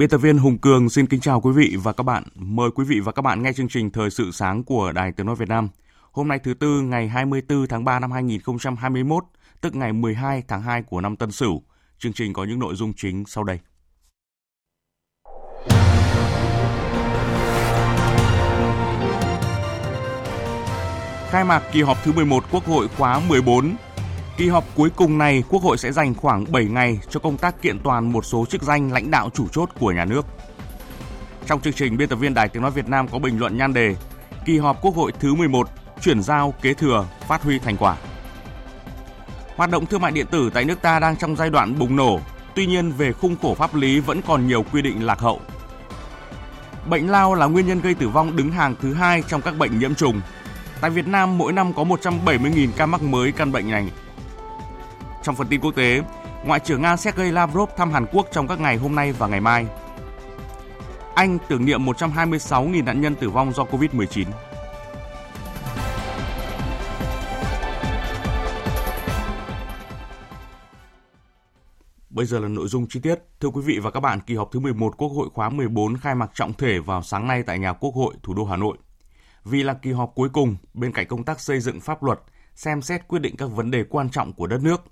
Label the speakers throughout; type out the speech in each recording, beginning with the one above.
Speaker 1: Biên tập viên Hùng Cường xin kính chào quý vị và các bạn. Mời quý vị và các bạn nghe chương trình Thời sự sáng của Đài Tiếng Nói Việt Nam. Hôm nay thứ Tư ngày 24 tháng 3 năm 2021, tức ngày 12 tháng 2 của năm Tân Sửu. Chương trình có những nội dung chính sau đây. Khai mạc kỳ họp thứ 11 Quốc hội khóa 14 Kỳ họp cuối cùng này, Quốc hội sẽ dành khoảng 7 ngày cho công tác kiện toàn một số chức danh lãnh đạo chủ chốt của nhà nước. Trong chương trình, biên tập viên Đài Tiếng Nói Việt Nam có bình luận nhan đề Kỳ họp Quốc hội thứ 11, chuyển giao, kế thừa, phát huy thành quả. Hoạt động thương mại điện tử tại nước ta đang trong giai đoạn bùng nổ, tuy nhiên về khung khổ pháp lý vẫn còn nhiều quy định lạc hậu. Bệnh lao là nguyên nhân gây tử vong đứng hàng thứ hai trong các bệnh nhiễm trùng. Tại Việt Nam, mỗi năm có 170.000 ca mắc mới căn bệnh này. Trong phần tin quốc tế, Ngoại trưởng Nga Sergei Lavrov thăm Hàn Quốc trong các ngày hôm nay và ngày mai. Anh tưởng niệm 126.000 nạn nhân tử vong do Covid-19. Bây giờ là nội dung chi tiết. Thưa quý vị và các bạn, kỳ họp thứ 11 Quốc hội khóa 14 khai mạc trọng thể vào sáng nay tại nhà Quốc hội, thủ đô Hà Nội. Vì là kỳ họp cuối cùng, bên cạnh công tác xây dựng pháp luật, xem xét quyết định các vấn đề quan trọng của đất nước,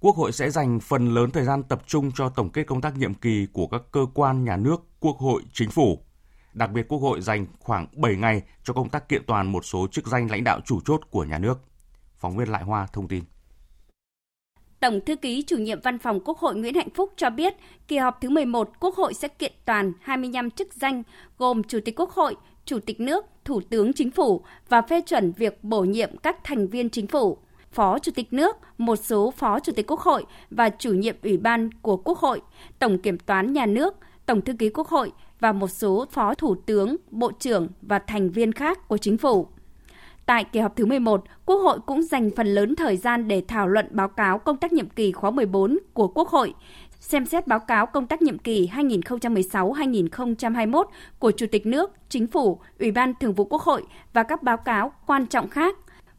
Speaker 1: Quốc hội sẽ dành phần lớn thời gian tập trung cho tổng kết công tác nhiệm kỳ của các cơ quan nhà nước, Quốc hội, Chính phủ. Đặc biệt Quốc hội dành khoảng 7 ngày cho công tác kiện toàn một số chức danh lãnh đạo chủ chốt của nhà nước. Phóng viên Lại Hoa thông tin.
Speaker 2: Tổng thư ký chủ nhiệm văn phòng Quốc hội Nguyễn Hạnh Phúc cho biết, kỳ họp thứ 11 Quốc hội sẽ kiện toàn 25 chức danh gồm Chủ tịch Quốc hội, Chủ tịch nước, Thủ tướng Chính phủ và phê chuẩn việc bổ nhiệm các thành viên chính phủ. Phó Chủ tịch nước, một số Phó Chủ tịch Quốc hội và chủ nhiệm Ủy ban của Quốc hội, Tổng Kiểm toán Nhà nước, Tổng Thư ký Quốc hội và một số Phó Thủ tướng, Bộ trưởng và thành viên khác của Chính phủ. Tại kỳ họp thứ 11, Quốc hội cũng dành phần lớn thời gian để thảo luận báo cáo công tác nhiệm kỳ khóa 14 của Quốc hội, xem xét báo cáo công tác nhiệm kỳ 2016-2021 của Chủ tịch nước, Chính phủ, Ủy ban Thường vụ Quốc hội và các báo cáo quan trọng khác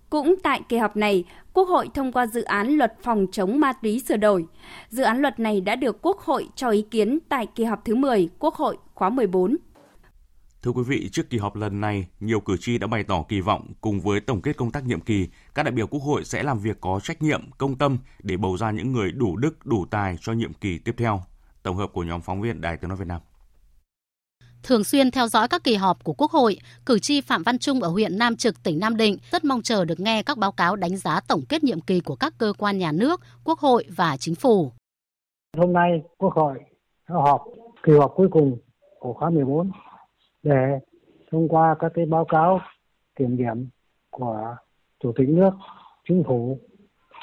Speaker 2: cũng tại kỳ họp này, Quốc hội thông qua dự án luật phòng chống ma túy sửa đổi. Dự án luật này đã được Quốc hội cho ý kiến tại kỳ họp thứ 10 Quốc hội khóa 14.
Speaker 1: Thưa quý vị, trước kỳ họp lần này, nhiều cử tri đã bày tỏ kỳ vọng cùng với tổng kết công tác nhiệm kỳ, các đại biểu Quốc hội sẽ làm việc có trách nhiệm, công tâm để bầu ra những người đủ đức, đủ tài cho nhiệm kỳ tiếp theo. Tổng hợp của nhóm phóng viên Đài Tiếng nói Việt Nam.
Speaker 3: Thường xuyên theo dõi các kỳ họp của Quốc hội, cử tri Phạm Văn Trung ở huyện Nam Trực, tỉnh Nam Định rất mong chờ được nghe các báo cáo đánh giá tổng kết nhiệm kỳ của các cơ quan nhà nước, Quốc hội và Chính phủ.
Speaker 4: Hôm nay Quốc hội họp kỳ họp cuối cùng của khóa 14 để thông qua các cái báo cáo kiểm điểm của Chủ tịch nước, Chính phủ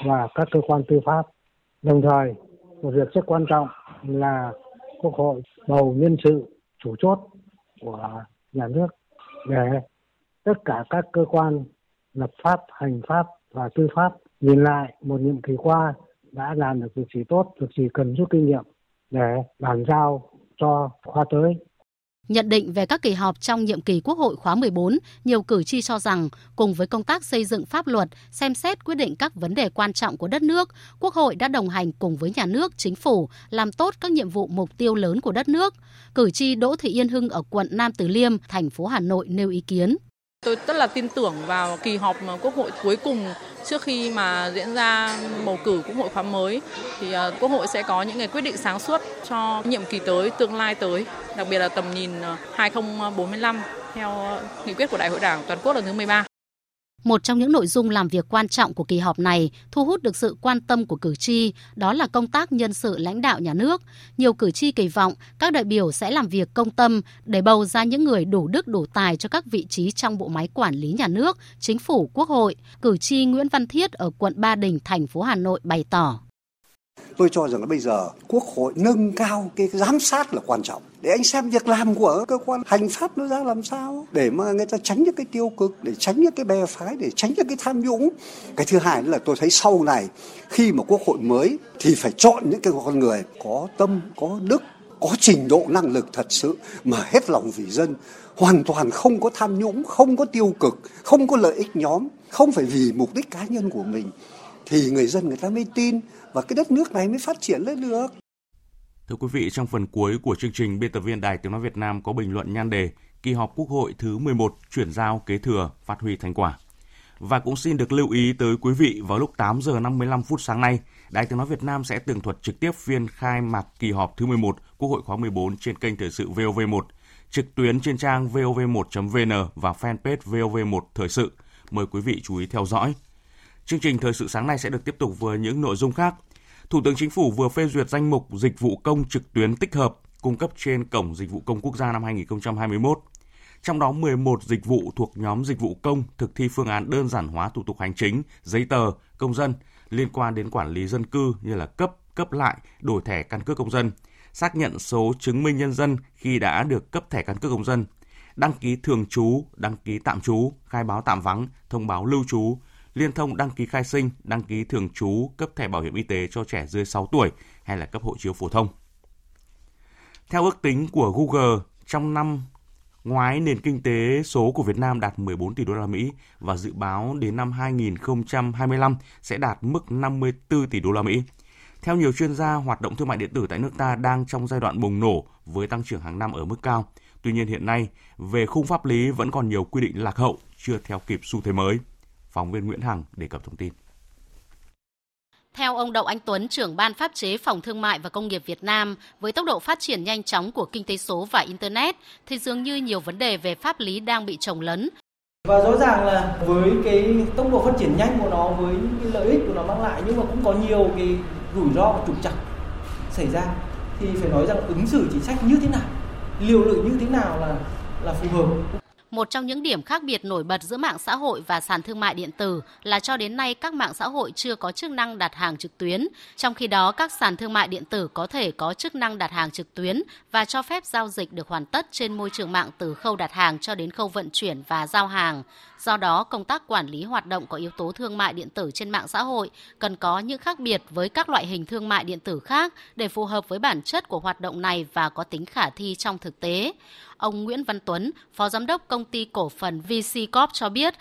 Speaker 4: và các cơ quan tư pháp. Đồng thời, một việc rất quan trọng là Quốc hội bầu nhân sự chủ chốt của nhà nước để tất cả các cơ quan lập pháp, hành pháp và tư pháp nhìn lại một nhiệm kỳ qua đã làm được việc gì tốt, việc gì cần rút kinh nghiệm để bàn giao cho khóa tới.
Speaker 3: Nhận định về các kỳ họp trong nhiệm kỳ Quốc hội khóa 14, nhiều cử tri cho rằng cùng với công tác xây dựng pháp luật, xem xét quyết định các vấn đề quan trọng của đất nước, Quốc hội đã đồng hành cùng với nhà nước, chính phủ làm tốt các nhiệm vụ mục tiêu lớn của đất nước. Cử tri Đỗ Thị Yên Hưng ở quận Nam Từ Liêm, thành phố Hà Nội nêu ý kiến.
Speaker 5: Tôi rất là tin tưởng vào kỳ họp Quốc hội cuối cùng trước khi mà diễn ra bầu cử Quốc hội khóa mới thì ờ, Quốc hội sẽ có những cái quyết định sáng suốt cho nhiệm kỳ tới, tương lai tới, đặc biệt là tầm nhìn ờ, 2045 theo ờ, nghị quyết của Đại hội Đảng toàn quốc lần thứ 13.
Speaker 3: Một trong những nội dung làm việc quan trọng của kỳ họp này thu hút được sự quan tâm của cử tri, đó là công tác nhân sự lãnh đạo nhà nước. Nhiều cử tri kỳ vọng các đại biểu sẽ làm việc công tâm để bầu ra những người đủ đức đủ tài cho các vị trí trong bộ máy quản lý nhà nước, chính phủ, quốc hội. Cử tri Nguyễn Văn Thiết ở quận Ba Đình, thành phố Hà Nội bày tỏ.
Speaker 6: Tôi cho rằng là bây giờ quốc hội nâng cao cái giám sát là quan trọng. Để anh xem việc làm của cơ quan hành pháp nó ra làm sao. Để mà người ta tránh những cái tiêu cực, để tránh những cái bè phái, để tránh những cái tham nhũng. Cái thứ hai là tôi thấy sau này, khi mà quốc hội mới thì phải chọn những cái con người có tâm, có đức, có trình độ năng lực thật sự mà hết lòng vì dân. Hoàn toàn không có tham nhũng, không có tiêu cực, không có lợi ích nhóm, không phải vì mục đích cá nhân của mình thì người dân người ta mới tin và cái đất nước này mới phát triển lên được.
Speaker 1: Thưa quý vị, trong phần cuối của chương trình, biên tập viên Đài Tiếng Nói Việt Nam có bình luận nhan đề Kỳ họp Quốc hội thứ 11 chuyển giao kế thừa, phát huy thành quả. Và cũng xin được lưu ý tới quý vị vào lúc 8 giờ 55 phút sáng nay, Đài Tiếng Nói Việt Nam sẽ tường thuật trực tiếp phiên khai mạc kỳ họp thứ 11 Quốc hội khóa 14 trên kênh Thời sự VOV1, trực tuyến trên trang vov1.vn và fanpage VOV1 Thời sự. Mời quý vị chú ý theo dõi. Chương trình Thời sự sáng nay sẽ được tiếp tục với những nội dung khác. Thủ tướng Chính phủ vừa phê duyệt danh mục dịch vụ công trực tuyến tích hợp cung cấp trên Cổng Dịch vụ Công Quốc gia năm 2021. Trong đó 11 dịch vụ thuộc nhóm dịch vụ công thực thi phương án đơn giản hóa thủ tục hành chính, giấy tờ, công dân liên quan đến quản lý dân cư như là cấp, cấp lại, đổi thẻ căn cước công dân, xác nhận số chứng minh nhân dân khi đã được cấp thẻ căn cước công dân, đăng ký thường trú, đăng ký tạm trú, khai báo tạm vắng, thông báo lưu trú, liên thông đăng ký khai sinh, đăng ký thường trú, cấp thẻ bảo hiểm y tế cho trẻ dưới 6 tuổi hay là cấp hộ chiếu phổ thông. Theo ước tính của Google, trong năm ngoái nền kinh tế số của Việt Nam đạt 14 tỷ đô la Mỹ và dự báo đến năm 2025 sẽ đạt mức 54 tỷ đô la Mỹ. Theo nhiều chuyên gia, hoạt động thương mại điện tử tại nước ta đang trong giai đoạn bùng nổ với tăng trưởng hàng năm ở mức cao. Tuy nhiên hiện nay, về khung pháp lý vẫn còn nhiều quy định lạc hậu, chưa theo kịp xu thế mới. Phóng viên Nguyễn Hằng đề cập thông tin.
Speaker 3: Theo ông Đậu Anh Tuấn, trưởng ban pháp chế Phòng Thương mại và Công nghiệp Việt Nam, với tốc độ phát triển nhanh chóng của kinh tế số và Internet, thì dường như nhiều vấn đề về pháp lý đang bị trồng lấn.
Speaker 7: Và rõ ràng là với cái tốc độ phát triển nhanh của nó, với những cái lợi ích của nó mang lại, nhưng mà cũng có nhiều cái rủi ro và trục trặc xảy ra. Thì phải nói rằng ứng xử chính sách như thế nào, liều lượng như thế nào là là phù hợp.
Speaker 3: Một trong những điểm khác biệt nổi bật giữa mạng xã hội và sàn thương mại điện tử là cho đến nay các mạng xã hội chưa có chức năng đặt hàng trực tuyến, trong khi đó các sàn thương mại điện tử có thể có chức năng đặt hàng trực tuyến và cho phép giao dịch được hoàn tất trên môi trường mạng từ khâu đặt hàng cho đến khâu vận chuyển và giao hàng. Do đó, công tác quản lý hoạt động có yếu tố thương mại điện tử trên mạng xã hội cần có những khác biệt với các loại hình thương mại điện tử khác để phù hợp với bản chất của hoạt động này và có tính khả thi trong thực tế. Ông Nguyễn Văn Tuấn, Phó Giám đốc Công ty Cổ phần VC Corp cho biết.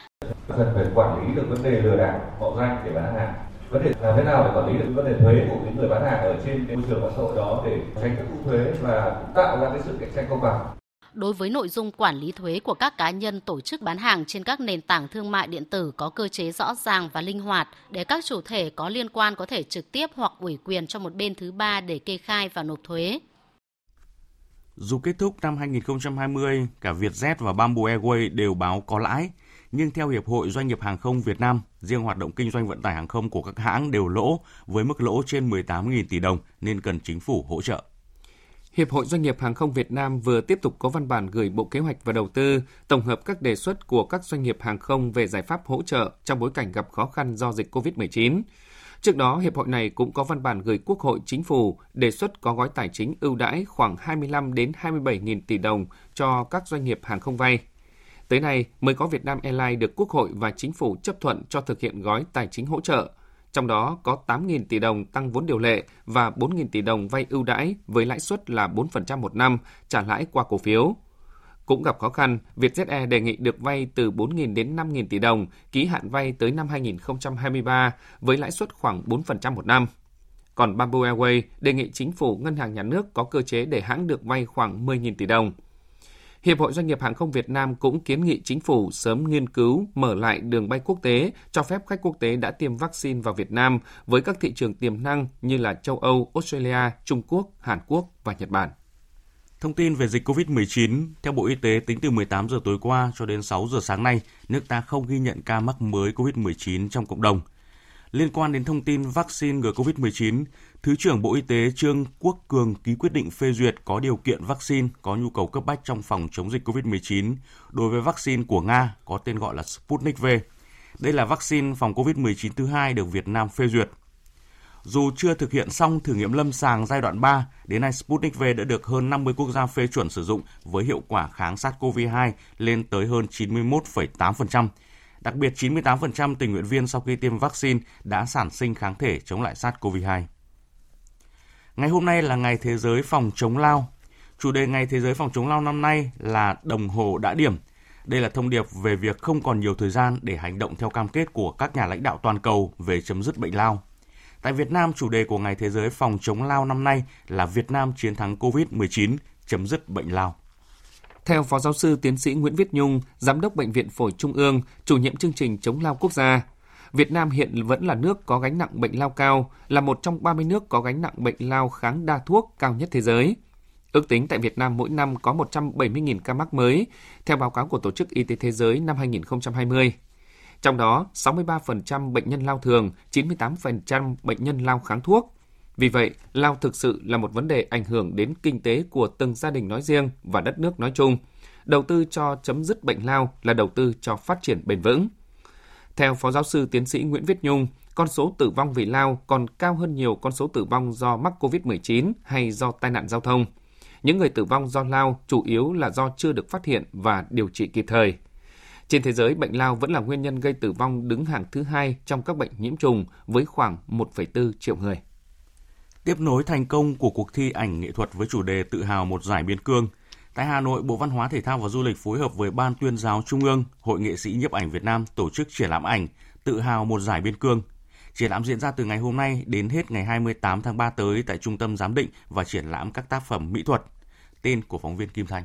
Speaker 8: Cần phải quản lý được vấn đề lừa đảo, mạo danh để bán hàng. Vấn đề làm thế nào để quản lý được vấn đề thuế của những người bán hàng ở trên môi trường mạng xã hội đó để tránh các thu thuế và tạo ra cái sự cạnh tranh công bằng
Speaker 3: đối với nội dung quản lý thuế của các cá nhân tổ chức bán hàng trên các nền tảng thương mại điện tử có cơ chế rõ ràng và linh hoạt để các chủ thể có liên quan có thể trực tiếp hoặc ủy quyền cho một bên thứ ba để kê khai và nộp thuế.
Speaker 1: Dù kết thúc năm 2020, cả Vietjet và Bamboo Airways đều báo có lãi, nhưng theo Hiệp hội Doanh nghiệp Hàng không Việt Nam, riêng hoạt động kinh doanh vận tải hàng không của các hãng đều lỗ với mức lỗ trên 18.000 tỷ đồng nên cần chính phủ hỗ trợ.
Speaker 9: Hiệp hội Doanh nghiệp Hàng không Việt Nam vừa tiếp tục có văn bản gửi Bộ Kế hoạch và Đầu tư tổng hợp các đề xuất của các doanh nghiệp hàng không về giải pháp hỗ trợ trong bối cảnh gặp khó khăn do dịch COVID-19. Trước đó, hiệp hội này cũng có văn bản gửi Quốc hội Chính phủ đề xuất có gói tài chính ưu đãi khoảng 25 đến 27 nghìn tỷ đồng cho các doanh nghiệp hàng không vay. Tới nay mới có Việt Nam Airlines được Quốc hội và Chính phủ chấp thuận cho thực hiện gói tài chính hỗ trợ – trong đó có 8.000 tỷ đồng tăng vốn điều lệ và 4.000 tỷ đồng vay ưu đãi với lãi suất là 4% một năm, trả lãi qua cổ phiếu. Cũng gặp khó khăn, Vietjet Air đề nghị được vay từ 4.000 đến 5.000 tỷ đồng, ký hạn vay tới năm 2023 với lãi suất khoảng 4% một năm. Còn Bamboo Airways đề nghị chính phủ ngân hàng nhà nước có cơ chế để hãng được vay khoảng 10.000 tỷ đồng. Hiệp hội Doanh nghiệp Hàng không Việt Nam cũng kiến nghị chính phủ sớm nghiên cứu mở lại đường bay quốc tế, cho phép khách quốc tế đã tiêm vaccine vào Việt Nam với các thị trường tiềm năng như là châu Âu, Australia, Trung Quốc, Hàn Quốc và Nhật Bản.
Speaker 1: Thông tin về dịch COVID-19, theo Bộ Y tế tính từ 18 giờ tối qua cho đến 6 giờ sáng nay, nước ta không ghi nhận ca mắc mới COVID-19 trong cộng đồng. Liên quan đến thông tin vaccine ngừa COVID-19, Thứ trưởng Bộ Y tế Trương Quốc Cường ký quyết định phê duyệt có điều kiện vaccine có nhu cầu cấp bách trong phòng chống dịch COVID-19 đối với vaccine của Nga có tên gọi là Sputnik V. Đây là vaccine phòng COVID-19 thứ hai được Việt Nam phê duyệt. Dù chưa thực hiện xong thử nghiệm lâm sàng giai đoạn 3, đến nay Sputnik V đã được hơn 50 quốc gia phê chuẩn sử dụng với hiệu quả kháng SARS-CoV-2 lên tới hơn 91,8%. Đặc biệt 98% tình nguyện viên sau khi tiêm vaccine đã sản sinh kháng thể chống lại SARS-CoV-2. Ngày hôm nay là ngày thế giới phòng chống lao. Chủ đề ngày thế giới phòng chống lao năm nay là đồng hồ đã điểm. Đây là thông điệp về việc không còn nhiều thời gian để hành động theo cam kết của các nhà lãnh đạo toàn cầu về chấm dứt bệnh lao. Tại Việt Nam, chủ đề của Ngày Thế giới phòng chống lao năm nay là Việt Nam chiến thắng COVID-19, chấm dứt bệnh lao.
Speaker 9: Theo Phó Giáo sư Tiến sĩ Nguyễn Viết Nhung, Giám đốc Bệnh viện Phổi Trung ương, chủ nhiệm chương trình chống lao quốc gia, Việt Nam hiện vẫn là nước có gánh nặng bệnh lao cao, là một trong 30 nước có gánh nặng bệnh lao kháng đa thuốc cao nhất thế giới. Ước tính tại Việt Nam mỗi năm có 170.000 ca mắc mới, theo báo cáo của Tổ chức Y tế Thế giới năm 2020. Trong đó, 63% bệnh nhân lao thường, 98% bệnh nhân lao kháng thuốc. Vì vậy, lao thực sự là một vấn đề ảnh hưởng đến kinh tế của từng gia đình nói riêng và đất nước nói chung. Đầu tư cho chấm dứt bệnh lao là đầu tư cho phát triển bền vững. Theo Phó Giáo sư Tiến sĩ Nguyễn Viết Nhung, con số tử vong vì lao còn cao hơn nhiều con số tử vong do mắc COVID-19 hay do tai nạn giao thông. Những người tử vong do lao chủ yếu là do chưa được phát hiện và điều trị kịp thời. Trên thế giới, bệnh lao vẫn là nguyên nhân gây tử vong đứng hàng thứ hai trong các bệnh nhiễm trùng với khoảng 1,4 triệu người.
Speaker 1: Tiếp nối thành công của cuộc thi ảnh nghệ thuật với chủ đề tự hào một giải biên cương – Tại Hà Nội, Bộ Văn hóa Thể thao và Du lịch phối hợp với Ban tuyên giáo Trung ương, Hội nghệ sĩ nhiếp ảnh Việt Nam tổ chức triển lãm ảnh Tự hào một giải biên cương. Triển lãm diễn ra từ ngày hôm nay đến hết ngày 28 tháng 3 tới tại Trung tâm Giám định và triển lãm các tác phẩm mỹ thuật. Tên của phóng viên Kim Thanh.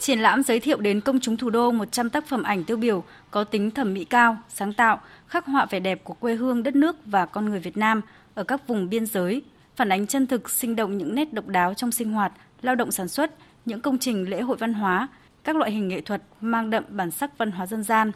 Speaker 10: Triển lãm giới thiệu đến công chúng thủ đô 100 tác phẩm ảnh tiêu biểu có tính thẩm mỹ cao, sáng tạo, khắc họa vẻ đẹp của quê hương đất nước và con người Việt Nam ở các vùng biên giới, phản ánh chân thực sinh động những nét độc đáo trong sinh hoạt, lao động sản xuất, những công trình lễ hội văn hóa, các loại hình nghệ thuật mang đậm bản sắc văn hóa dân gian.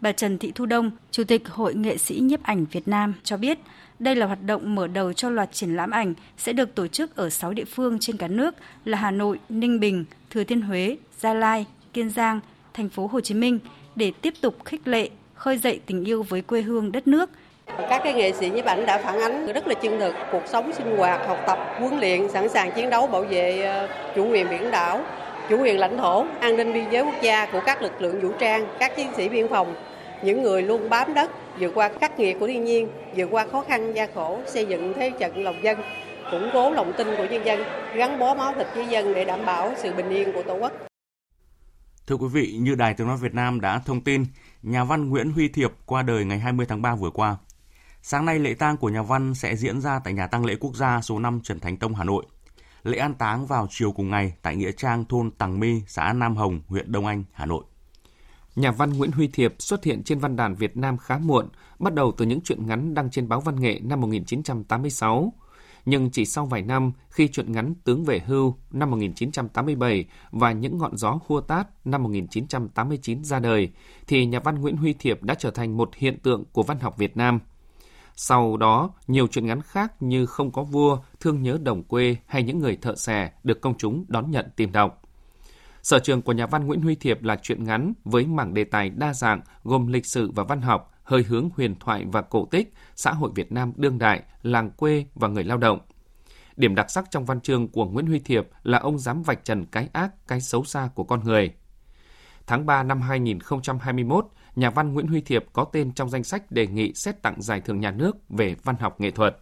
Speaker 10: Bà Trần Thị Thu Đông, Chủ tịch Hội Nghệ sĩ nhiếp ảnh Việt Nam cho biết, đây là hoạt động mở đầu cho loạt triển lãm ảnh sẽ được tổ chức ở 6 địa phương trên cả nước là Hà Nội, Ninh Bình, Thừa Thiên Huế, Gia Lai, Kiên Giang, thành phố Hồ Chí Minh để tiếp tục khích lệ, khơi dậy tình yêu với quê hương đất nước –
Speaker 11: các cái nghệ sĩ nhiếp ảnh đã phản ánh rất là chân thực cuộc sống sinh hoạt, học tập, huấn luyện, sẵn sàng chiến đấu bảo vệ ờ, chủ quyền biển đảo, chủ quyền lãnh thổ, an ninh biên giới quốc gia của các lực lượng vũ trang, các chiến sĩ biên phòng, những người luôn bám đất, vượt qua khắc nghiệt của thiên nhiên, vượt qua khó khăn gian khổ, xây dựng thế trận lòng dân, củng cố lòng tin của nhân dân, gắn bó máu thịt với dân để đảm bảo sự bình yên của Tổ quốc.
Speaker 1: Thưa quý vị, như Đài Tiếng Nói Việt Nam đã thông tin, nhà văn Nguyễn Huy Thiệp qua đời ngày 20 tháng 3 vừa qua. Sáng nay lễ tang của nhà văn sẽ diễn ra tại nhà tang lễ quốc gia số 5 Trần Thánh Tông Hà Nội. Lễ an táng vào chiều cùng ngày tại nghĩa trang thôn Tằng Mi, xã Nam Hồng, huyện Đông Anh, Hà Nội.
Speaker 9: Nhà văn Nguyễn Huy Thiệp xuất hiện trên văn đàn Việt Nam khá muộn, bắt đầu từ những truyện ngắn đăng trên báo Văn nghệ năm 1986. Nhưng chỉ sau vài năm, khi truyện ngắn Tướng về hưu năm 1987 và Những ngọn gió hua tát năm 1989 ra đời, thì nhà văn Nguyễn Huy Thiệp đã trở thành một hiện tượng của văn học Việt Nam – sau đó, nhiều truyện ngắn khác như Không có vua, Thương nhớ đồng quê hay Những người thợ xẻ được công chúng đón nhận tìm đọc. Sở trường của nhà văn Nguyễn Huy Thiệp là truyện ngắn với mảng đề tài đa dạng gồm lịch sử và văn học, hơi hướng huyền thoại và cổ tích, xã hội Việt Nam đương đại, làng quê và người lao động. Điểm đặc sắc trong văn chương của Nguyễn Huy Thiệp là ông dám vạch trần cái ác, cái xấu xa của con người. Tháng 3 năm 2021, nhà văn Nguyễn Huy Thiệp có tên trong danh sách đề nghị xét tặng giải thưởng nhà nước về văn học nghệ thuật.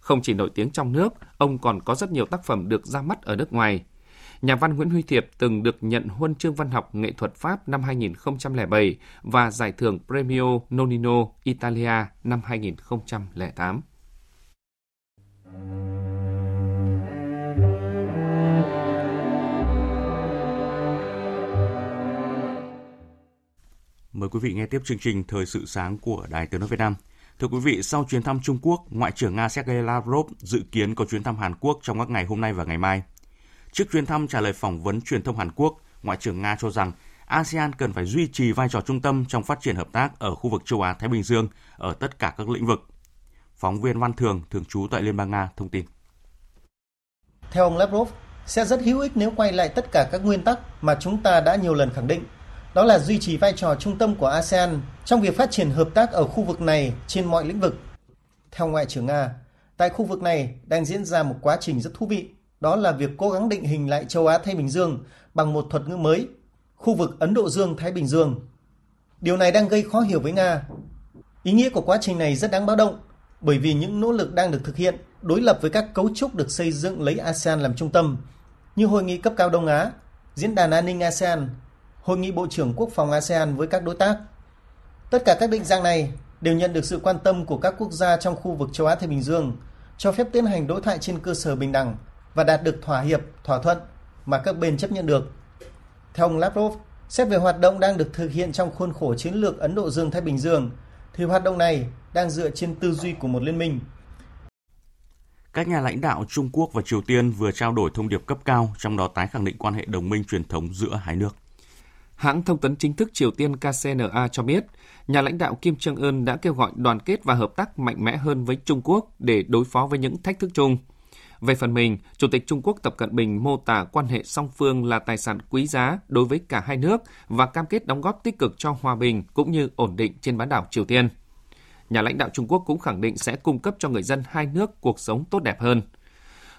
Speaker 9: Không chỉ nổi tiếng trong nước, ông còn có rất nhiều tác phẩm được ra mắt ở nước ngoài. Nhà văn Nguyễn Huy Thiệp từng được nhận huân chương văn học nghệ thuật Pháp năm 2007 và giải thưởng Premio Nonino Italia năm 2008.
Speaker 1: Mời quý vị nghe tiếp chương trình Thời sự sáng của Đài Tiếng Nói Việt Nam. Thưa quý vị, sau chuyến thăm Trung Quốc, Ngoại trưởng Nga Sergei Lavrov dự kiến có chuyến thăm Hàn Quốc trong các ngày hôm nay và ngày mai. Trước chuyến thăm trả lời phỏng vấn truyền thông Hàn Quốc, Ngoại trưởng Nga cho rằng ASEAN cần phải duy trì vai trò trung tâm trong phát triển hợp tác ở khu vực châu Á Thái Bình Dương ở tất cả các lĩnh vực. Phóng viên Văn Thường, thường trú tại Liên bang Nga thông tin.
Speaker 12: Theo ông Lavrov, sẽ rất hữu ích nếu quay lại tất cả các nguyên tắc mà chúng ta đã nhiều lần khẳng định. Đó là duy trì vai trò trung tâm của ASEAN trong việc phát triển hợp tác ở khu vực này trên mọi lĩnh vực. Theo Ngoại trưởng Nga, tại khu vực này đang diễn ra một quá trình rất thú vị, đó là việc cố gắng định hình lại châu Á Thái Bình Dương bằng một thuật ngữ mới, khu vực Ấn Độ Dương Thái Bình Dương. Điều này đang gây khó hiểu với Nga. Ý nghĩa của quá trình này rất đáng báo động bởi vì những nỗ lực đang được thực hiện đối lập với các cấu trúc được xây dựng lấy ASEAN làm trung tâm, như Hội nghị cấp cao Đông Á, Diễn đàn An ninh ASEAN, Hội nghị Bộ trưởng Quốc phòng ASEAN với các đối tác. Tất cả các định dạng này đều nhận được sự quan tâm của các quốc gia trong khu vực châu Á Thái Bình Dương, cho phép tiến hành đối thoại trên cơ sở bình đẳng và đạt được thỏa hiệp, thỏa thuận mà các bên chấp nhận được. Theo ông Lavrov, xét về hoạt động đang được thực hiện trong khuôn khổ chiến lược Ấn Độ Dương-Thái Bình Dương, thì hoạt động này đang dựa trên tư duy của một liên minh.
Speaker 1: Các nhà lãnh đạo Trung Quốc và Triều Tiên vừa trao đổi thông điệp cấp cao, trong đó tái khẳng định quan hệ đồng minh truyền thống giữa hai nước.
Speaker 9: Hãng thông tấn chính thức Triều Tiên KCNA cho biết, nhà lãnh đạo Kim Jong Un đã kêu gọi đoàn kết và hợp tác mạnh mẽ hơn với Trung Quốc để đối phó với những thách thức chung. Về phần mình, Chủ tịch Trung Quốc Tập Cận Bình mô tả quan hệ song phương là tài sản quý giá đối với cả hai nước và cam kết đóng góp tích cực cho hòa bình cũng như ổn định trên bán đảo Triều Tiên. Nhà lãnh đạo Trung Quốc cũng khẳng định sẽ cung cấp cho người dân hai nước cuộc sống tốt đẹp hơn.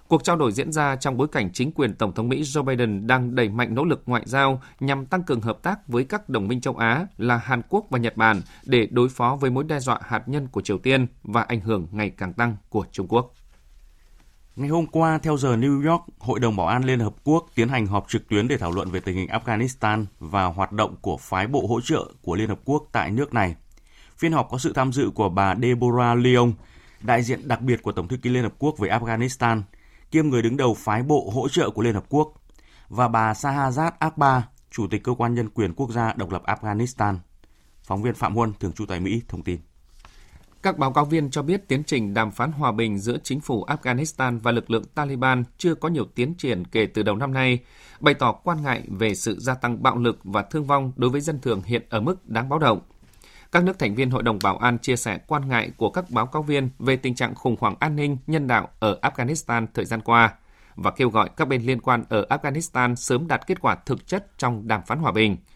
Speaker 9: Cuộc trao đổi diễn ra trong bối cảnh chính quyền Tổng thống Mỹ Joe Biden đang đẩy mạnh nỗ lực ngoại giao nhằm tăng cường hợp tác với các đồng minh châu Á là Hàn Quốc và Nhật Bản để đối phó với mối đe dọa hạt nhân của Triều Tiên và ảnh hưởng ngày càng tăng của Trung Quốc.
Speaker 1: Ngày hôm qua, theo giờ New York, Hội đồng Bảo an Liên Hợp Quốc tiến hành họp trực tuyến để thảo luận về tình hình Afghanistan và hoạt động của phái bộ hỗ trợ của Liên Hợp Quốc tại nước này. Phiên họp có sự tham dự của bà Deborah Leong, đại diện đặc biệt của Tổng thư ký Liên Hợp Quốc về Afghanistan, kiêm người đứng đầu phái bộ hỗ trợ của Liên Hợp Quốc, và bà Sahazad Akbar, Chủ tịch Cơ quan Nhân quyền Quốc gia độc lập Afghanistan. Phóng viên Phạm Huân, thường trú tại Mỹ, thông tin.
Speaker 9: Các báo cáo viên cho biết tiến trình đàm phán hòa bình giữa chính phủ Afghanistan và lực lượng Taliban chưa có nhiều tiến triển kể từ đầu năm nay, bày tỏ quan ngại về sự gia tăng bạo lực và thương vong đối với dân thường hiện ở mức đáng báo động. Các nước thành viên Hội đồng Bảo an chia sẻ quan ngại của các báo cáo viên về tình trạng khủng hoảng an ninh nhân đạo ở Afghanistan thời gian qua và kêu gọi các bên liên quan ở Afghanistan sớm đạt kết quả thực chất trong đàm phán hòa bình –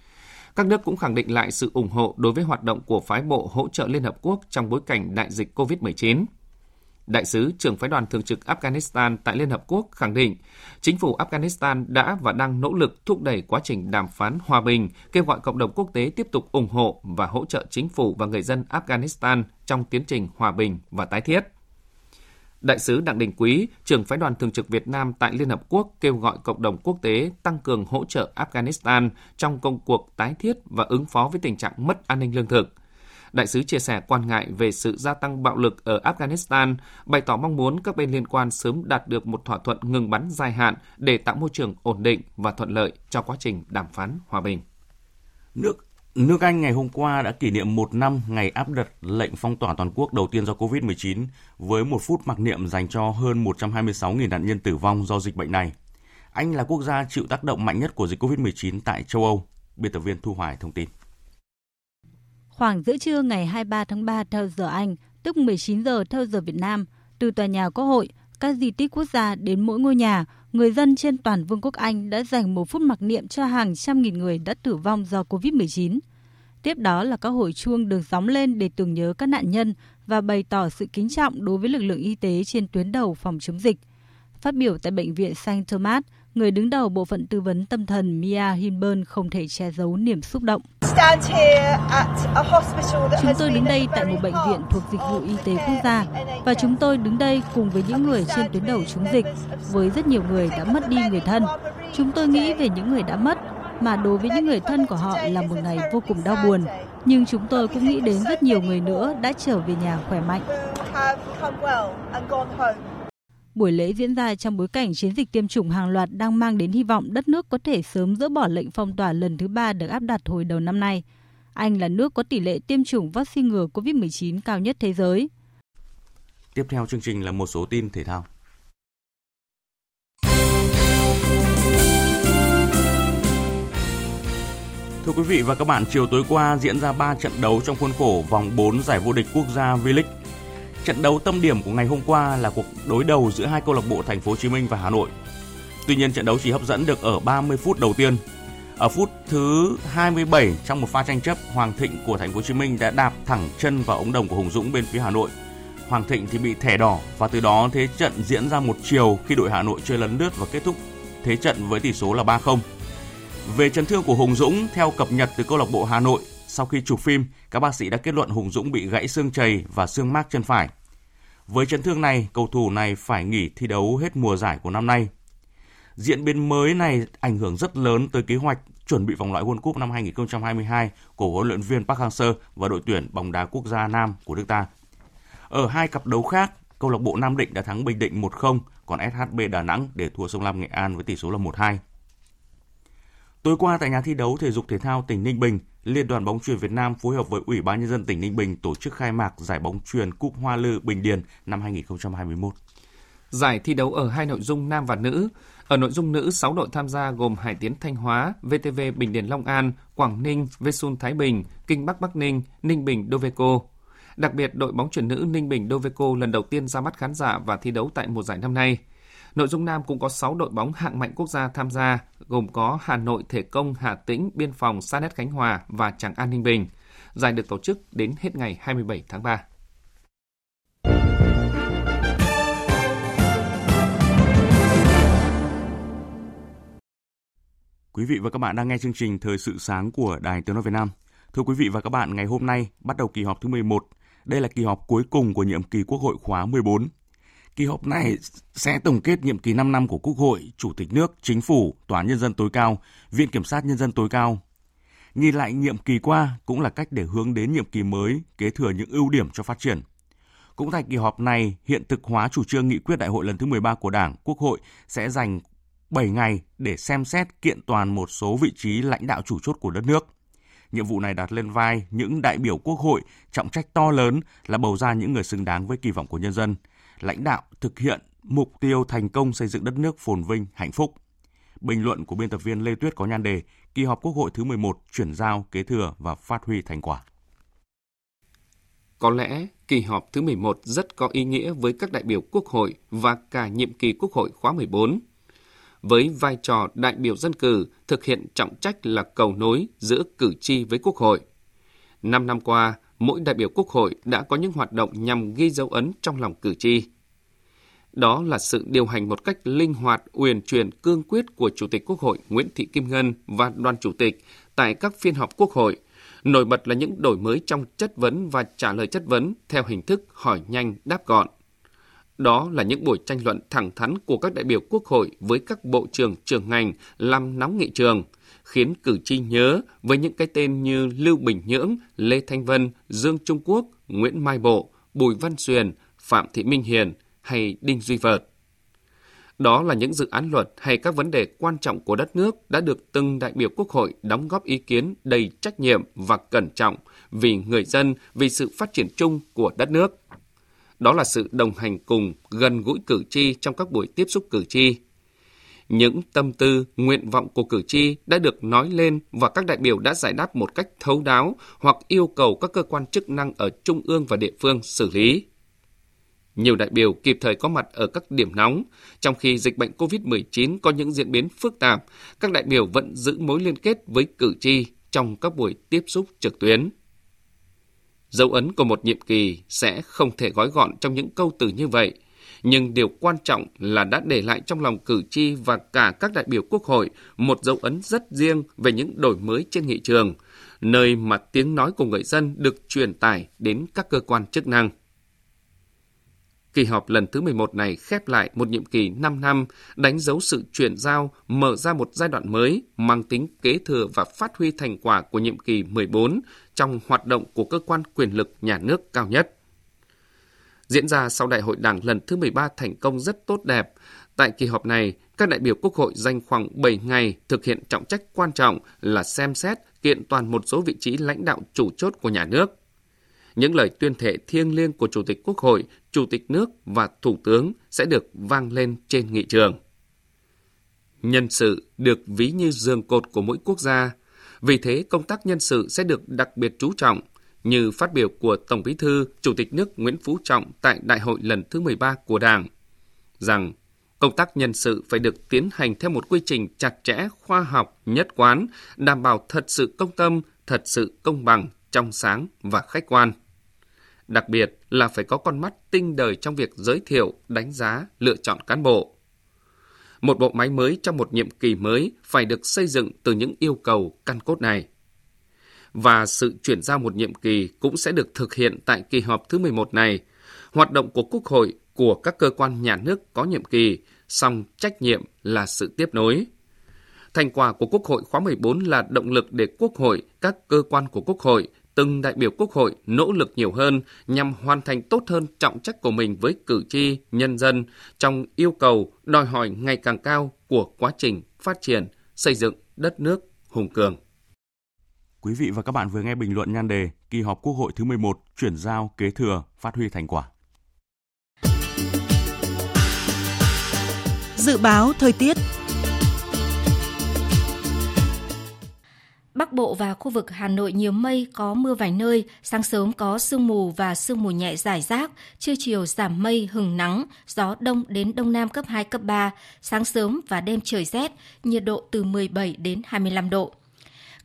Speaker 9: các nước cũng khẳng định lại sự ủng hộ đối với hoạt động của phái bộ hỗ trợ Liên Hợp Quốc trong bối cảnh đại dịch COVID-19. Đại sứ trưởng phái đoàn thường trực Afghanistan tại Liên Hợp Quốc khẳng định chính phủ Afghanistan đã và đang nỗ lực thúc đẩy quá trình đàm phán hòa bình, kêu gọi cộng đồng quốc tế tiếp tục ủng hộ và hỗ trợ chính phủ và người dân Afghanistan trong tiến trình hòa bình và tái thiết. Đại sứ Đặng Đình Quý, trưởng phái đoàn thường trực Việt Nam tại Liên Hợp Quốc kêu gọi cộng đồng quốc tế tăng cường hỗ trợ Afghanistan trong công cuộc tái thiết và ứng phó với tình trạng mất an ninh lương thực. Đại sứ chia sẻ quan ngại về sự gia tăng bạo lực ở Afghanistan, bày tỏ mong muốn các bên liên quan sớm đạt được một thỏa thuận ngừng bắn dài hạn để tạo môi trường ổn định và thuận lợi cho quá trình đàm phán hòa bình.
Speaker 1: Nước Nước Anh ngày hôm qua đã kỷ niệm một năm ngày áp đặt lệnh phong tỏa toàn quốc đầu tiên do COVID-19 với một phút mặc niệm dành cho hơn 126.000 nạn nhân tử vong do dịch bệnh này. Anh là quốc gia chịu tác động mạnh nhất của dịch COVID-19 tại châu Âu. Biên tập viên Thu Hoài thông tin.
Speaker 13: Khoảng giữa trưa ngày 23 tháng 3 theo giờ Anh, tức 19 giờ theo giờ Việt Nam, từ tòa nhà Quốc hội, các di tích quốc gia đến mỗi ngôi nhà, người dân trên toàn Vương quốc Anh đã dành một phút mặc niệm cho hàng trăm nghìn người đã tử vong do COVID-19. Tiếp đó là các hồi chuông được gióng lên để tưởng nhớ các nạn nhân và bày tỏ sự kính trọng đối với lực lượng y tế trên tuyến đầu phòng chống dịch. Phát biểu tại Bệnh viện St. Thomas, người đứng đầu bộ phận tư vấn tâm thần Mia Hinburn không thể che giấu niềm xúc động. Chúng tôi đứng đây tại một bệnh viện thuộc dịch vụ y tế quốc gia và chúng tôi đứng đây cùng với những người trên tuyến đầu chống dịch, với rất nhiều người đã mất đi người thân. Chúng tôi nghĩ về những người đã mất, mà đối với những người thân của họ là một ngày vô cùng đau buồn. Nhưng chúng tôi cũng nghĩ đến rất nhiều người nữa đã trở về nhà khỏe mạnh. Buổi lễ diễn ra trong bối cảnh chiến dịch tiêm chủng hàng loạt đang mang đến hy vọng đất nước có thể sớm dỡ bỏ lệnh phong tỏa lần thứ ba được áp đặt hồi đầu năm nay. Anh là nước có tỷ lệ tiêm chủng vaccine ngừa COVID-19 cao nhất thế giới.
Speaker 1: Tiếp theo chương trình là một số tin thể thao. Thưa quý vị và các bạn, chiều tối qua diễn ra 3 trận đấu trong khuôn khổ vòng 4 giải vô địch quốc gia V-League Trận đấu tâm điểm của ngày hôm qua là cuộc đối đầu giữa hai câu lạc bộ Thành phố Hồ Chí Minh và Hà Nội. Tuy nhiên trận đấu chỉ hấp dẫn được ở 30 phút đầu tiên. Ở phút thứ 27 trong một pha tranh chấp, Hoàng Thịnh của Thành phố Hồ Chí Minh đã đạp thẳng chân vào ống đồng của Hùng Dũng bên phía Hà Nội. Hoàng Thịnh thì bị thẻ đỏ và từ đó thế trận diễn ra một chiều khi đội Hà Nội chơi lấn lướt và kết thúc thế trận với tỷ số là 3-0. Về chấn thương của Hùng Dũng, theo cập nhật từ câu lạc bộ Hà Nội, sau khi chụp phim, các bác sĩ đã kết luận Hùng Dũng bị gãy xương chày và xương mác chân phải. Với chấn thương này, cầu thủ này phải nghỉ thi đấu hết mùa giải của năm nay. Diễn biến mới này ảnh hưởng rất lớn tới kế hoạch chuẩn bị vòng loại World Cup năm 2022 của huấn luyện viên Park Hang-seo và đội tuyển bóng đá quốc gia nam của nước ta. Ở hai cặp đấu khác, câu lạc bộ Nam Định đã thắng Bình Định 1-0, còn SHB Đà Nẵng để thua Sông Lam Nghệ An với tỷ số là 1-2. Tối qua tại nhà thi đấu thể dục thể thao tỉnh Ninh Bình, Liên đoàn bóng chuyền Việt Nam phối hợp với Ủy ban nhân dân tỉnh Ninh Bình tổ chức khai mạc giải bóng chuyền Cúp Hoa Lư Bình Điền năm 2021.
Speaker 9: Giải thi đấu ở hai nội dung nam và nữ. Ở nội dung nữ, 6 đội tham gia gồm Hải Tiến Thanh Hóa, VTV Bình Điền Long An, Quảng Ninh, Vesun Thái Bình, Kinh Bắc Bắc Ninh, Ninh Bình Doveco. Đặc biệt, đội bóng chuyển nữ Ninh Bình Doveco lần đầu tiên ra mắt khán giả và thi đấu tại mùa giải năm nay. Nội dung nam cũng có 6 đội bóng hạng mạnh quốc gia tham gia, gồm có Hà Nội Thể Công, Hà Tĩnh, Biên phòng, Sa Nét Khánh Hòa và Tràng An Ninh Bình. Giải được tổ chức đến hết ngày 27 tháng 3.
Speaker 1: Quý vị và các bạn đang nghe chương trình Thời sự sáng của Đài Tiếng nói Việt Nam. Thưa quý vị và các bạn, ngày hôm nay bắt đầu kỳ họp thứ 11. Đây là kỳ họp cuối cùng của nhiệm kỳ Quốc hội khóa 14. Kỳ họp này sẽ tổng kết nhiệm kỳ 5 năm của Quốc hội, Chủ tịch nước, Chính phủ, Tòa nhân dân tối cao, Viện Kiểm sát Nhân dân tối cao. Nhìn lại nhiệm kỳ qua cũng là cách để hướng đến nhiệm kỳ mới, kế thừa những ưu điểm cho phát triển. Cũng tại kỳ họp này, hiện thực hóa chủ trương nghị quyết đại hội lần thứ 13 của Đảng, Quốc hội sẽ dành 7 ngày để xem xét kiện toàn một số vị trí lãnh đạo chủ chốt của đất nước. Nhiệm vụ này đặt lên vai những đại biểu quốc hội trọng trách to lớn là bầu ra những người xứng đáng với kỳ vọng của nhân dân, lãnh đạo thực hiện mục tiêu thành công xây dựng đất nước phồn vinh, hạnh phúc. Bình luận của biên tập viên Lê Tuyết có nhan đề Kỳ họp Quốc hội thứ 11 chuyển giao, kế thừa và phát huy thành quả.
Speaker 9: Có lẽ kỳ họp thứ 11 rất có ý nghĩa với các đại biểu Quốc hội và cả nhiệm kỳ Quốc hội khóa 14 với vai trò đại biểu dân cử thực hiện trọng trách là cầu nối giữa cử tri với Quốc hội. Năm năm qua, mỗi đại biểu Quốc hội đã có những hoạt động nhằm ghi dấu ấn trong lòng cử tri. Đó là sự điều hành một cách linh hoạt, uyển chuyển, cương quyết của Chủ tịch Quốc hội Nguyễn Thị Kim Ngân và đoàn chủ tịch tại các phiên họp Quốc hội. Nổi bật là những đổi mới trong chất vấn và trả lời chất vấn theo hình thức hỏi nhanh đáp gọn. Đó là những buổi tranh luận thẳng thắn của các đại biểu Quốc hội với các bộ trưởng trưởng ngành làm nóng nghị trường, khiến cử tri nhớ với những cái tên như Lưu Bình Nhưỡng, Lê Thanh Vân, Dương Trung Quốc, Nguyễn Mai Bộ, Bùi Văn Xuyền, Phạm Thị Minh Hiền hay Đinh Duy Vợt. Đó là những dự án luật hay các vấn đề quan trọng của đất nước đã được từng đại biểu Quốc hội đóng góp ý kiến đầy trách nhiệm và cẩn trọng vì người dân, vì sự phát triển chung của đất nước. Đó là sự đồng hành cùng, gần gũi cử tri trong các buổi tiếp xúc cử tri. Những tâm tư, nguyện vọng của cử tri đã được nói lên và các đại biểu đã giải đáp một cách thấu đáo hoặc yêu cầu các cơ quan chức năng ở trung ương và địa phương xử lý. Nhiều đại biểu kịp thời có mặt ở các điểm nóng, trong khi dịch bệnh COVID-19 có những diễn biến phức tạp, các đại biểu vẫn giữ mối liên kết với cử tri trong các buổi tiếp xúc trực tuyến. Dấu ấn của một nhiệm kỳ sẽ không thể gói gọn trong những câu từ như vậy, nhưng điều quan trọng là đã để lại trong lòng cử tri và cả các đại biểu quốc hội một dấu ấn rất riêng về những đổi mới trên nghị trường, nơi mà tiếng nói của người dân được truyền tải đến các cơ quan chức năng. Kỳ họp lần thứ 11 này khép lại một nhiệm kỳ 5 năm, đánh dấu sự chuyển giao, mở ra một giai đoạn mới mang tính kế thừa và phát huy thành quả của nhiệm kỳ 14 trong hoạt động của cơ quan quyền lực nhà nước cao nhất. Diễn ra sau Đại hội Đảng lần thứ 13 thành công rất tốt đẹp. Tại kỳ họp này, các đại biểu Quốc hội dành khoảng 7 ngày thực hiện trọng trách quan trọng là xem xét kiện toàn một số vị trí lãnh đạo chủ chốt của nhà nước những lời tuyên thệ thiêng liêng của Chủ tịch Quốc hội, Chủ tịch nước và Thủ tướng sẽ được vang lên trên nghị trường. Nhân sự được ví như giường cột của mỗi quốc gia, Vì thế, công tác nhân sự sẽ được đặc biệt chú trọng, như phát biểu của Tổng Bí thư, Chủ tịch nước Nguyễn Phú Trọng tại Đại hội lần thứ 13 của Đảng, rằng công tác nhân sự phải được tiến hành theo một quy trình chặt chẽ, khoa học, nhất quán, đảm bảo thật sự công tâm, thật sự công bằng, trong sáng và khách quan. Đặc biệt là phải có con mắt tinh đời trong việc giới thiệu, đánh giá, lựa chọn cán bộ. Một bộ máy mới trong một nhiệm kỳ mới phải được xây dựng từ những yêu cầu căn cốt này. Và sự chuyển giao một nhiệm kỳ cũng sẽ được thực hiện tại kỳ họp thứ 11 này. Hoạt động của Quốc hội, của các cơ quan nhà nước có nhiệm kỳ, song trách nhiệm là sự tiếp nối. Thành quả của Quốc hội khóa 14 là động lực để Quốc hội, các cơ quan của Quốc hội từng đại biểu Quốc hội nỗ lực nhiều hơn nhằm hoàn thành tốt hơn trọng trách của mình với cử tri, nhân dân trong yêu cầu đòi hỏi ngày càng cao của quá trình phát triển, xây dựng đất nước hùng cường.
Speaker 1: Quý vị và các bạn vừa nghe bình luận nhan đề Kỳ họp Quốc hội thứ 11 chuyển giao kế thừa phát huy thành quả.
Speaker 14: Dự báo thời tiết
Speaker 10: Bắc Bộ và khu vực Hà Nội nhiều mây, có mưa vài nơi, sáng sớm có sương mù và sương mù nhẹ rải rác, trưa chiều giảm mây, hừng nắng, gió đông đến đông nam cấp 2, cấp 3, sáng sớm và đêm trời rét, nhiệt độ từ 17 đến 25 độ.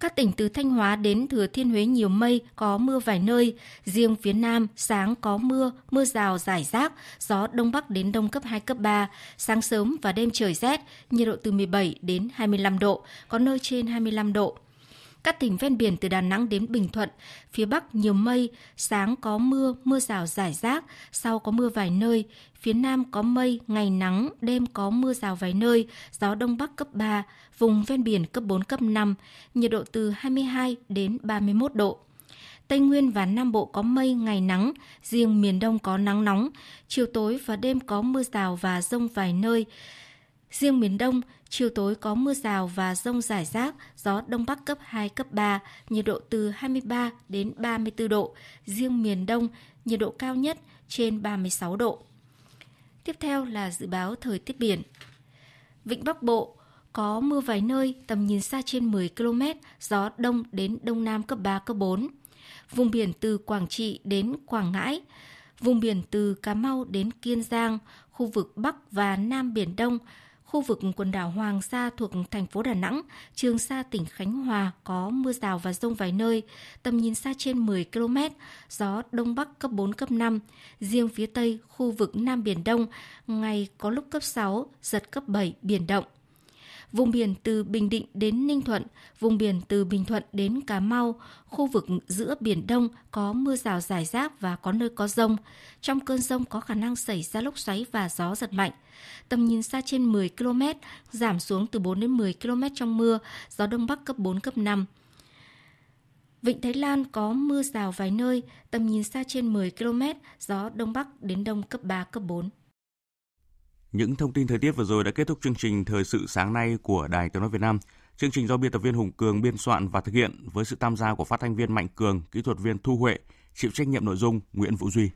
Speaker 10: Các tỉnh từ Thanh Hóa đến Thừa Thiên Huế nhiều mây, có mưa vài nơi. Riêng phía Nam, sáng có mưa, mưa rào rải rác, gió Đông Bắc đến Đông cấp 2, cấp 3. Sáng sớm và đêm trời rét, nhiệt độ từ 17 đến 25 độ, có nơi trên 25 độ. Các tỉnh ven biển từ Đà Nẵng đến Bình Thuận, phía Bắc nhiều mây, sáng có mưa, mưa rào rải rác, sau có mưa vài nơi. Phía Nam có mây, ngày nắng, đêm có mưa rào vài nơi, gió Đông Bắc cấp 3, vùng ven biển cấp 4, cấp 5, nhiệt độ từ 22 đến 31 độ. Tây Nguyên và Nam Bộ có mây, ngày nắng, riêng miền Đông có nắng nóng, chiều tối và đêm có mưa rào và rông vài nơi. Riêng miền Đông, chiều tối có mưa rào và rông rải rác, gió Đông Bắc cấp 2, cấp 3, nhiệt độ từ 23 đến 34 độ. Riêng miền Đông, nhiệt độ cao nhất trên 36 độ. Tiếp theo là dự báo thời tiết biển. Vịnh Bắc Bộ có mưa vài nơi, tầm nhìn xa trên 10 km, gió đông đến đông nam cấp 3, cấp 4. Vùng biển từ Quảng Trị đến Quảng Ngãi, vùng biển từ Cà Mau đến Kiên Giang, khu vực Bắc và Nam Biển Đông, khu vực quần đảo Hoàng Sa thuộc thành phố Đà Nẵng, Trường Sa tỉnh Khánh Hòa có mưa rào và rông vài nơi, tầm nhìn xa trên 10 km, gió Đông Bắc cấp 4, cấp 5. Riêng phía Tây, khu vực Nam Biển Đông, ngày có lúc cấp 6, giật cấp 7, biển động vùng biển từ Bình Định đến Ninh Thuận, vùng biển từ Bình Thuận đến Cà Mau, khu vực giữa Biển Đông có mưa rào rải rác và có nơi có rông. Trong cơn rông có khả năng xảy ra lốc xoáy và gió giật mạnh. Tầm nhìn xa trên 10 km, giảm xuống từ 4 đến 10 km trong mưa, gió Đông Bắc cấp 4, cấp 5. Vịnh Thái Lan có mưa rào vài nơi, tầm nhìn xa trên 10 km, gió Đông Bắc đến Đông cấp 3, cấp 4.
Speaker 1: Những thông tin thời tiết vừa rồi đã kết thúc chương trình Thời sự sáng nay của Đài Tiếng Nói Việt Nam. Chương trình do biên tập viên Hùng Cường biên soạn và thực hiện với sự tham gia của phát thanh viên Mạnh Cường, kỹ thuật viên Thu Huệ, chịu trách nhiệm nội dung Nguyễn Vũ Duy.